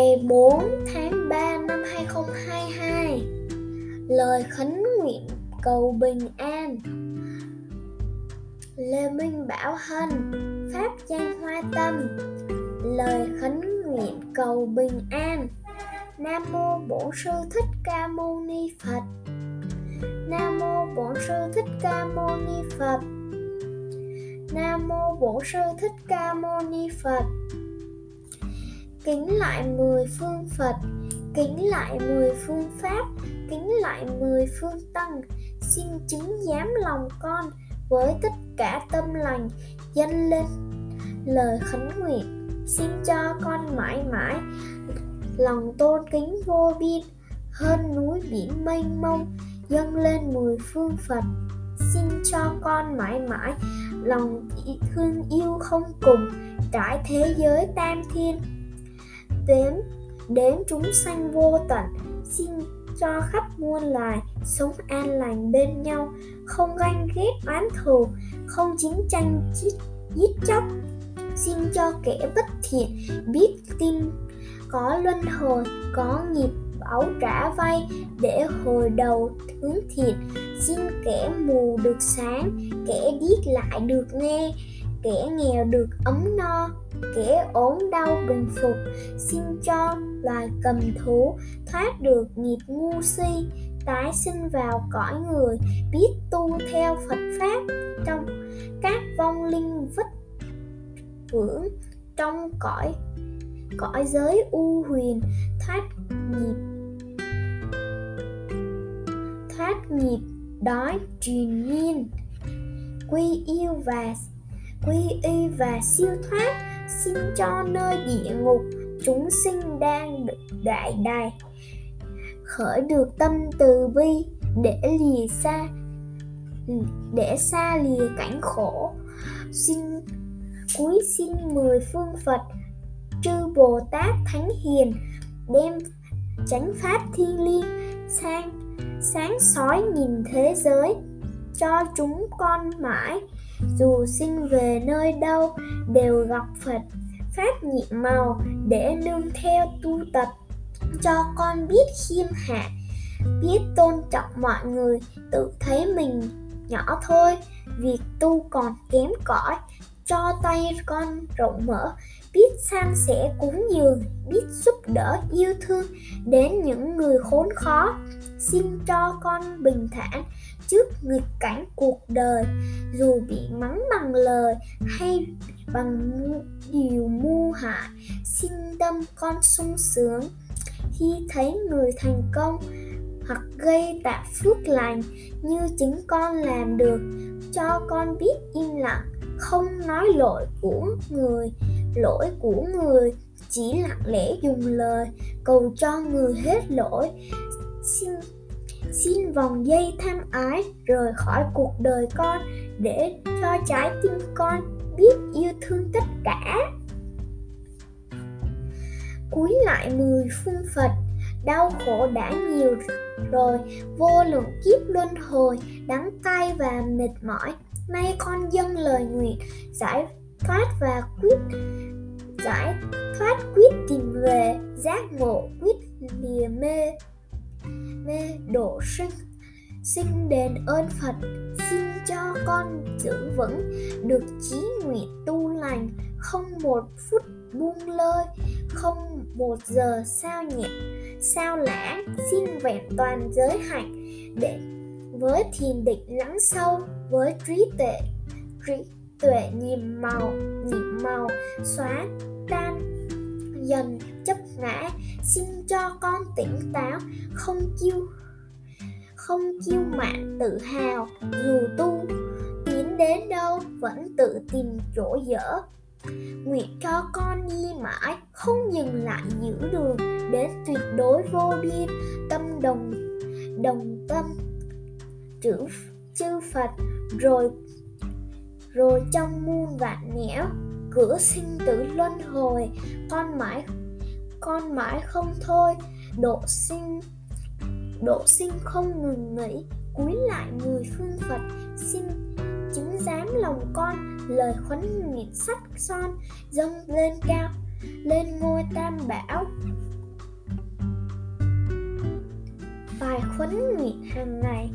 ngày 4 tháng 3 năm 2022 Lời khấn nguyện cầu bình an. Lê Minh Bảo Hân, Pháp Giang Hoa Tâm. Lời khấn nguyện cầu bình an. Nam Mô Bổn Sư Thích Ca Mâu Ni Phật. Nam Mô Bổn Sư Thích Ca Mâu Ni Phật. Nam Mô Bổn Sư Thích Ca Mâu Ni Phật kính lại mười phương phật, kính lại mười phương pháp, kính lại mười phương tăng. Xin chứng giám lòng con với tất cả tâm lành dâng lên lời khấn nguyện. Xin cho con mãi mãi lòng tôn kính vô biên, hơn núi biển mênh mông, dâng lên mười phương phật. Xin cho con mãi mãi lòng thương yêu không cùng, trải thế giới tam thiên đếm đến chúng sanh vô tận xin cho khắp muôn loài sống an lành bên nhau không ganh ghét oán thù không chiến tranh giết, giết chóc. Xin cho kẻ bất thiện biết tin có luân hồi có nghiệp báo trả vay để hồi đầu hướng thiện. Xin kẻ mù được sáng kẻ điếc lại được nghe kẻ nghèo được ấm no, kẻ ốm đau bình phục. Xin cho loài cầm thú thoát được nghiệp ngu si, tái sinh vào cõi người, biết tu theo phật pháp trong các vong linh vất vưởng trong cõi cõi giới u huyền. Thoát nghiệp thoát nghiệp đói truyền nhiên quy yêu và quy y và siêu thoát xin cho nơi địa ngục. Chúng sinh đang đại đài, khởi được tâm từ bi, để lìa xa, để xa lìa cảnh khổ. Xin cuối xin mười phương phật, chư bồ tát thánh hiền, đem chánh pháp thiên liêng sang, sáng sói nhìn thế giới, cho chúng con mãi dù sinh về nơi đâu đều gặp phật pháp nhiệm màu để nương theo tu tập cho con biết khiêm hạ, biết tôn trọng mọi người, tự thấy mình nhỏ thôi. Việc tu còn kém cỏi cho tay con rộng mở. Biết san sẻ cúng dường, biết giúp đỡ yêu thương đến những người khốn khó. Xin cho con bình thản trước nghịch cảnh cuộc đời. Dù bị mắng bằng lời hay bằng điều mưu hại, xin tâm con sung sướng. Khi thấy người thành công hoặc gây tạo phước lành như chính con làm được, cho con biết im lặng không nói lỗi của người, lỗi của người, chỉ lặng lẽ dùng lời, cầu cho người hết lỗi. Xin xin vòng dây tham ái rời khỏi cuộc đời con để cho trái tim con biết yêu thương tất cả. Cúi lại mười phương phật, đau khổ đã nhiều rồi, vô lượng kiếp luân hồi, đắng cay và mệt mỏi nay con dâng lời nguyện, giải thoát và quyết, giải thoát quyết tìm về giác ngộ, quyết lìa mê mê độ sinh. Xin đền ơn Phật, xin cho con giữ vững được chí nguyện tu lành, không một phút buông lơi, không một giờ sao nhẹ, sao lãng. Xin vẹn toàn giới hạnh để với thiền định lắng sâu, với trí tuệ trí tuệ nhiệm màu nhiệm màu xóa tan dần chấp ngã. Xin cho con tỉnh táo, không chiêu không chiêu mạn tự hào. Dù tu tiến đến đâu, vẫn tự tìm chỗ dở. Nguyện cho con đi mãi, không dừng lại giữ đường. Đến tuyệt đối vô biên, tâm đồng đồng tâm chữ chư Phật, rồi rồi trong muôn vạn nẻo, cửa sinh tử luân hồi, con mãi con mãi không thôi, độ sinh độ sinh không ngừng nghỉ, cúi lại mười phương phật, xin chứng giám lòng con, lời khuấn nguyện sắt son, dâng lên cao, lên ngôi tam bảo. Bài khấn nguyện hàng ngày